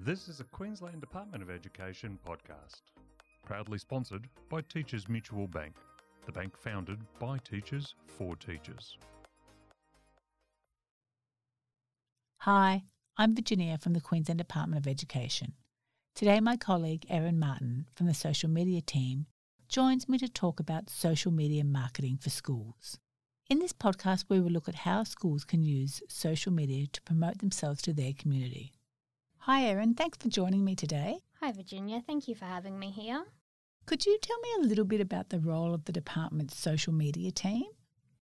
This is a Queensland Department of Education podcast. Proudly sponsored by Teachers Mutual Bank, the bank founded by teachers for teachers. Hi, I'm Virginia from the Queensland Department of Education. Today, my colleague Erin Martin from the social media team joins me to talk about social media marketing for schools. In this podcast, we will look at how schools can use social media to promote themselves to their community. Hi, Erin. Thanks for joining me today. Hi, Virginia. Thank you for having me here. Could you tell me a little bit about the role of the department's social media team?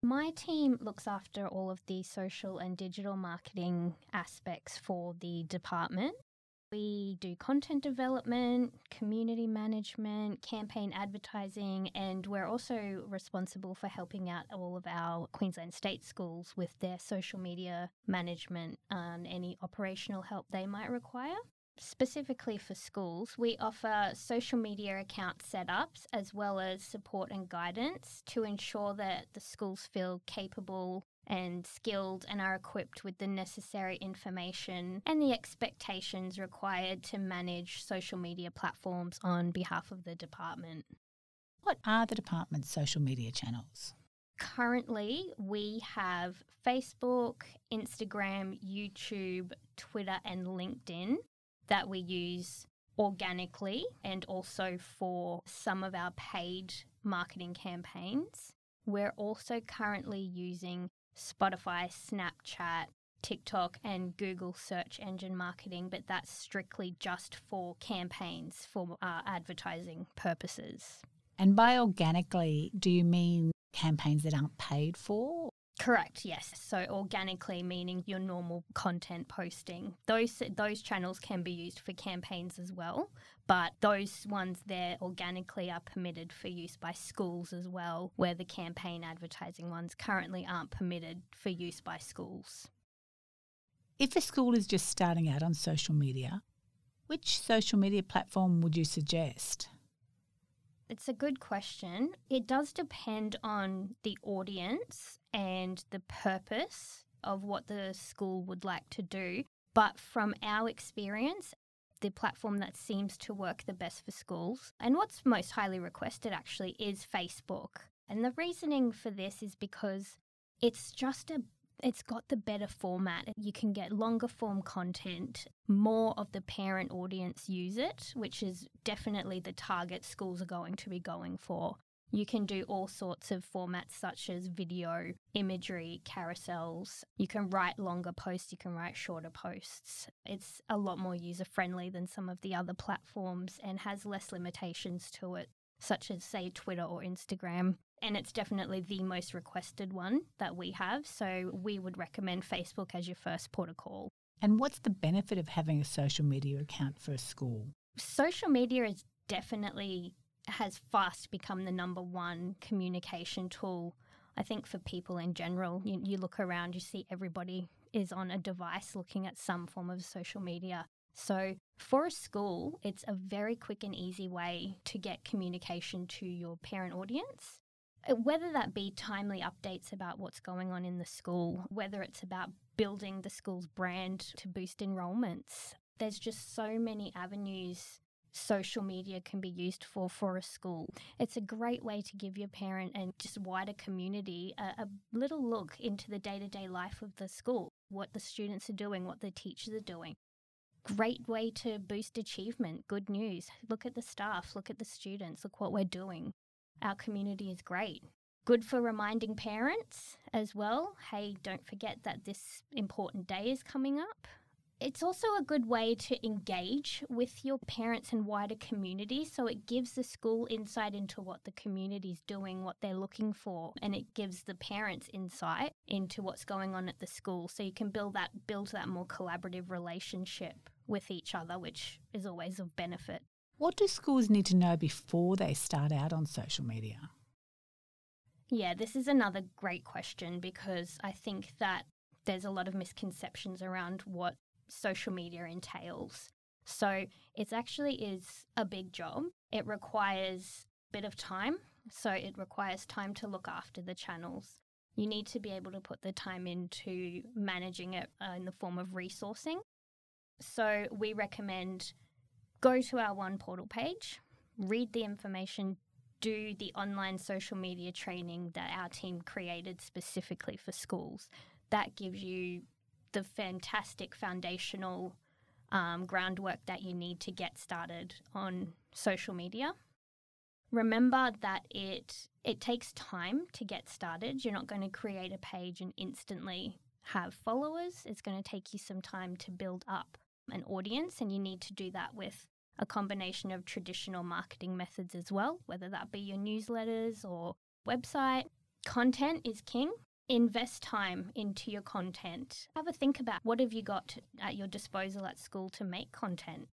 My team looks after all of the social and digital marketing aspects for the department. We do content development, community management, campaign advertising, and we're also responsible for helping out all of our Queensland state schools with their social media management and any operational help they might require. Specifically for schools, we offer social media account setups as well as support and guidance to ensure that the schools feel capable and skilled and are equipped with the necessary information and the expectations required to manage social media platforms on behalf of the department. What are the department's social media channels? Currently, we have Facebook, Instagram, YouTube, Twitter, and LinkedIn that we use organically and also for some of our paid marketing campaigns. We're also currently using Spotify, Snapchat, TikTok, and Google search engine marketing, but that's strictly just for campaigns for uh, advertising purposes. And by organically, do you mean campaigns that aren't paid for? Correct, yes. So organically meaning your normal content posting. Those those channels can be used for campaigns as well, but those ones there organically are permitted for use by schools as well, where the campaign advertising ones currently aren't permitted for use by schools. If a school is just starting out on social media, which social media platform would you suggest? It's a good question. It does depend on the audience and the purpose of what the school would like to do. But from our experience, the platform that seems to work the best for schools and what's most highly requested actually is Facebook. And the reasoning for this is because it's just a it's got the better format. You can get longer form content. More of the parent audience use it, which is definitely the target schools are going to be going for. You can do all sorts of formats such as video, imagery, carousels. You can write longer posts, you can write shorter posts. It's a lot more user friendly than some of the other platforms and has less limitations to it, such as, say, Twitter or Instagram and it's definitely the most requested one that we have. So we would recommend Facebook as your first port of call. And what's the benefit of having a social media account for a school? Social media is definitely has fast become the number one communication tool. I think for people in general, you, you look around, you see everybody is on a device looking at some form of social media. So, for a school, it's a very quick and easy way to get communication to your parent audience Uh, whether that be timely updates about what's going on in the school, whether it's about building the school's brand to boost enrolments, there's just so many avenues social media can be used for for a school. It's a great way to give your parent and just wider community a, a little look into the day to day life of the school, what the students are doing, what the teachers are doing. Great way to boost achievement, good news. Look at the staff, look at the students, look what we're doing our community is great. Good for reminding parents as well hey, don't forget that this important day is coming up. It's also a good way to engage with your parents and wider community. So it gives the school insight into what the community is doing, what they're looking for, and it gives the parents insight into what's going on at the school. So you can build that build that more collaborative relationship with each other, which is always of benefit. What do schools need to know before they start out on social media? Yeah, this is another great question because I think that there's a lot of misconceptions around what social media entails. So, it actually is a big job. It requires a bit of time. So, it requires time to look after the channels. You need to be able to put the time into managing it uh, in the form of resourcing. So we recommend go to our One Portal page, read the information, do the online social media training that our team created specifically for schools. That gives you the fantastic foundational um, groundwork that you need to get started on social media. Remember that it it takes time to get started. You're not going to create a page and instantly have followers. It's going to take you some time to build up an audience, and you need to do that with a combination of traditional marketing methods as well, whether that be your newsletters or website. Content is king. Invest time into your content. Have a think about what have you got at your disposal at school to make content.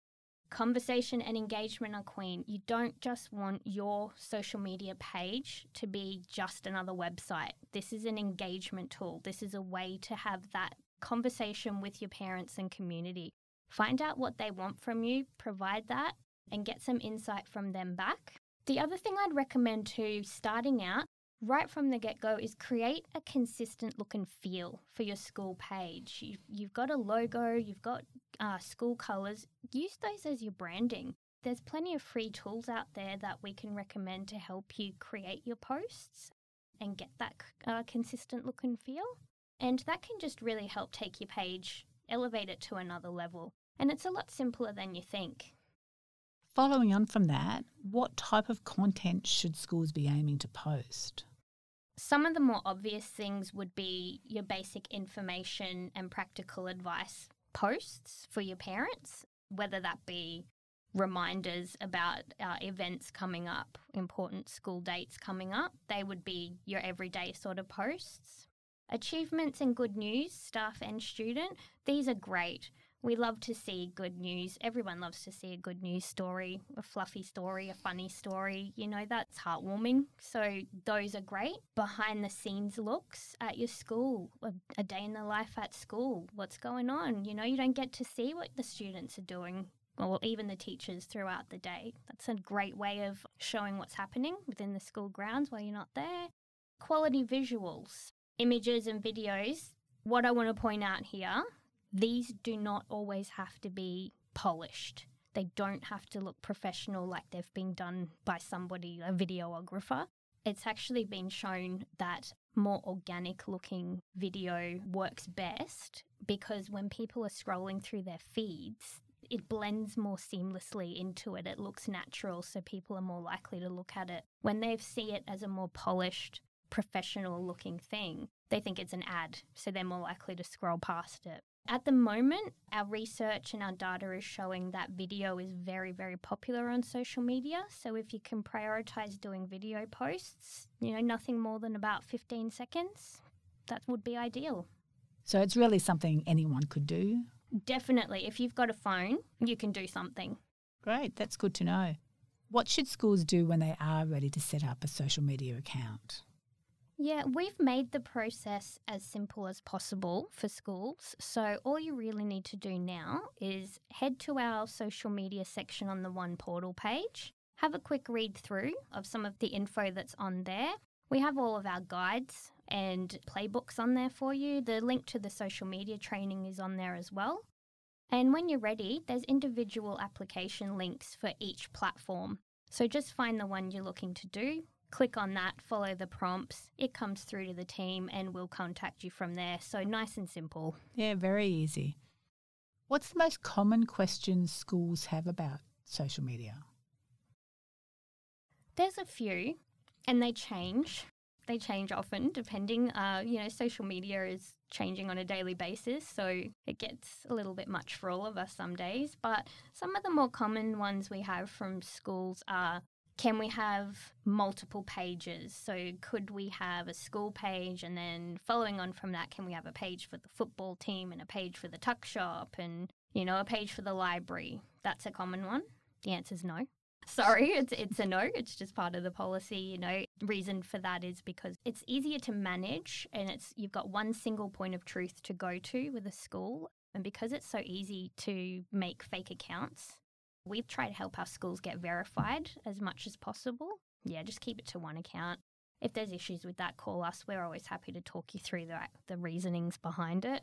Conversation and engagement are queen. You don't just want your social media page to be just another website. This is an engagement tool. This is a way to have that conversation with your parents and community. Find out what they want from you, provide that, and get some insight from them back. The other thing I'd recommend to starting out right from the get go is create a consistent look and feel for your school page. You've, got a logo, you've got uh, school colours, use those as your branding. There's plenty of free tools out there that we can recommend to help you create your posts and get that uh, consistent look and feel. And that can just really help take your page, elevate it to another level. And it's a lot simpler than you think. Following on from that, what type of content should schools be aiming to post? Some of the more obvious things would be your basic information and practical advice posts for your parents, whether that be reminders about uh, events coming up, important school dates coming up. They would be your everyday sort of posts. Achievements and good news, staff and student, these are great we love to see good news. Everyone loves to see a good news story, a fluffy story, a funny story. You know, that's heartwarming. So, those are great. Behind the scenes looks at your school, a, day in the life at school, what's going on. You know, you don't get to see what the students are doing or even the teachers throughout the day. That's a great way of showing what's happening within the school grounds while you're not there. Quality visuals, images, and videos. What I want to point out here these do not always have to be polished. They don't have to look professional like they've been done by somebody, a videographer. It's actually been shown that more organic looking video works best because when people are scrolling through their feeds, it blends more seamlessly into it. It looks natural, so people are more likely to look at it. When they see it as a more polished, professional looking thing, they think it's an ad, so they're more likely to scroll past it. At the moment, our research and our data is showing that video is very, very popular on social media. So if you can prioritize doing video posts, you know, nothing more than about 15 seconds, that would be ideal. So it's really something anyone could do? Definitely. If you've got a phone, you can do something. Great, that's good to know. What should schools do when they are ready to set up a social media account? Yeah, we've made the process as simple as possible for schools. So, all you really need to do now is head to our social media section on the One Portal page, have a quick read through of some of the info that's on there. We have all of our guides and playbooks on there for you. The link to the social media training is on there as well. And when you're ready, there's individual application links for each platform. So just find the one you're looking to do, click on that, follow the prompts, it comes through to the team and we'll contact you from there. So nice and simple. Yeah, very easy. What's the most common questions schools have about social media? There's a few and they change. They change often depending. Uh, you know, social media is changing on a daily basis, so it gets a little bit much for all of us some days. But some of the more common ones we have from schools are can we have multiple pages? So, could we have a school page and then following on from that, can we have a page for the football team and a page for the tuck shop and, you know, a page for the library? That's a common one. The answer is no. Sorry, it's it's a no. It's just part of the policy, you know. Reason for that is because it's easier to manage and it's you've got one single point of truth to go to with a school and because it's so easy to make fake accounts, we try to help our schools get verified as much as possible. Yeah, just keep it to one account. If there's issues with that, call us. We're always happy to talk you through the, the reasonings behind it.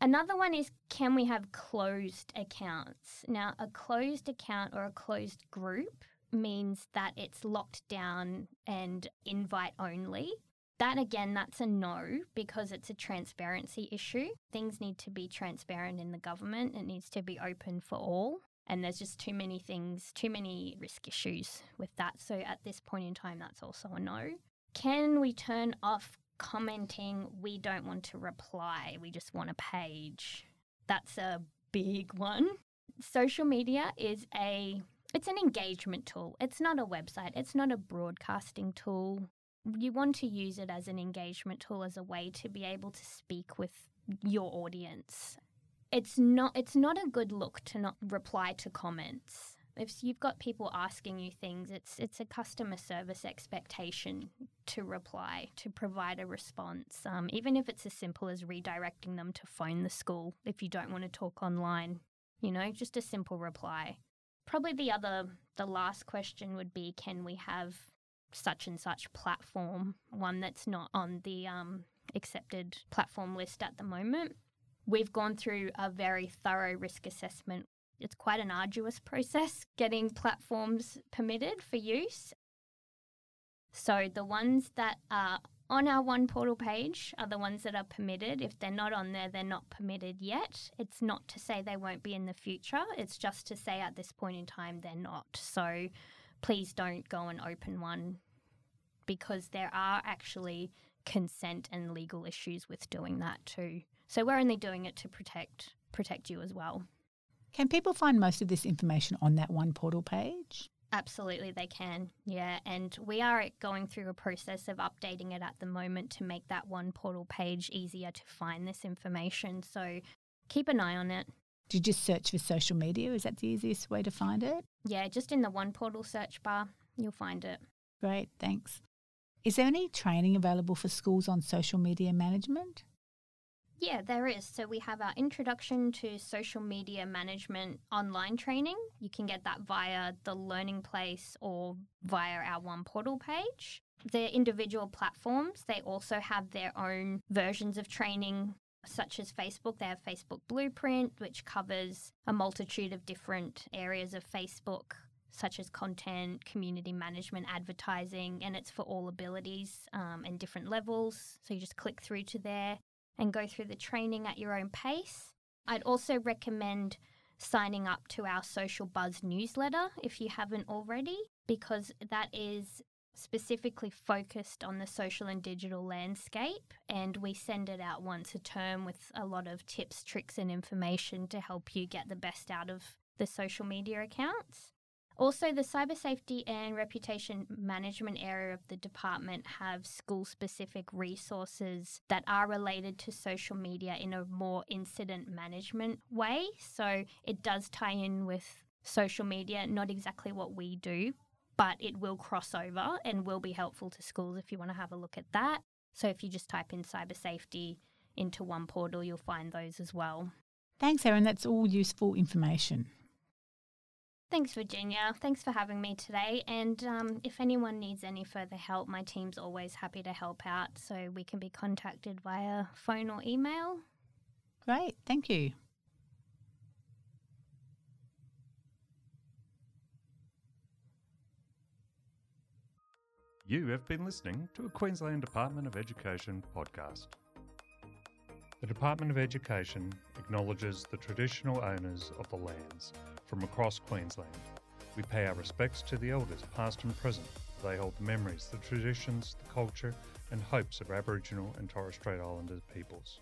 Another one is can we have closed accounts? Now, a closed account or a closed group means that it's locked down and invite only. That again, that's a no because it's a transparency issue. Things need to be transparent in the government, it needs to be open for all. And there's just too many things, too many risk issues with that. So at this point in time, that's also a no. Can we turn off commenting? We don't want to reply, we just want a page. That's a big one. Social media is a it's an engagement tool. It's not a website. It's not a broadcasting tool. You want to use it as an engagement tool as a way to be able to speak with your audience. It's not it's not a good look to not reply to comments. If you've got people asking you things, it's it's a customer service expectation to reply, to provide a response, um, even if it's as simple as redirecting them to phone the school if you don't want to talk online. You know, just a simple reply probably the other, the last question would be can we have such and such platform, one that's not on the um, accepted platform list at the moment? We've gone through a very thorough risk assessment. It's quite an arduous process getting platforms permitted for use. So, the ones that are on our one portal page are the ones that are permitted. If they're not on there, they're not permitted yet. It's not to say they won't be in the future, it's just to say at this point in time they're not. So please don't go and open one because there are actually consent and legal issues with doing that too. So we're only doing it to protect protect you as well. Can people find most of this information on that one portal page? Absolutely, they can. Yeah. And we are going through a process of updating it at the moment to make that one portal page easier to find this information. So keep an eye on it. Do you just search for social media? Is that the easiest way to find it? Yeah, just in the one portal search bar, you'll find it. Great, thanks. Is there any training available for schools on social media management? Yeah, there is. So we have our introduction to social media management online training. You can get that via the Learning Place or via our One Portal page. The individual platforms, they also have their own versions of training such as Facebook. They have Facebook Blueprint, which covers a multitude of different areas of Facebook, such as content, community management, advertising, and it's for all abilities um, and different levels. So you just click through to there and go through the training at your own pace. I'd also recommend signing up to our Social Buzz newsletter if you haven't already, because that is specifically focused on the social and digital landscape. And we send it out once a term with a lot of tips, tricks, and information to help you get the best out of the social media accounts. Also, the cyber safety and reputation management area of the department have school specific resources that are related to social media in a more incident management way. So it does tie in with social media, not exactly what we do, but it will cross over and will be helpful to schools if you want to have a look at that. So if you just type in cyber safety into one portal, you'll find those as well. Thanks, Erin. That's all useful information. Thanks, Virginia. Thanks for having me today. And um, if anyone needs any further help, my team's always happy to help out. So we can be contacted via phone or email. Great. Thank you. You have been listening to a Queensland Department of Education podcast. The Department of Education acknowledges the traditional owners of the lands from across Queensland. We pay our respects to the elders, past and present. They hold the memories, the traditions, the culture, and hopes of Aboriginal and Torres Strait Islander peoples.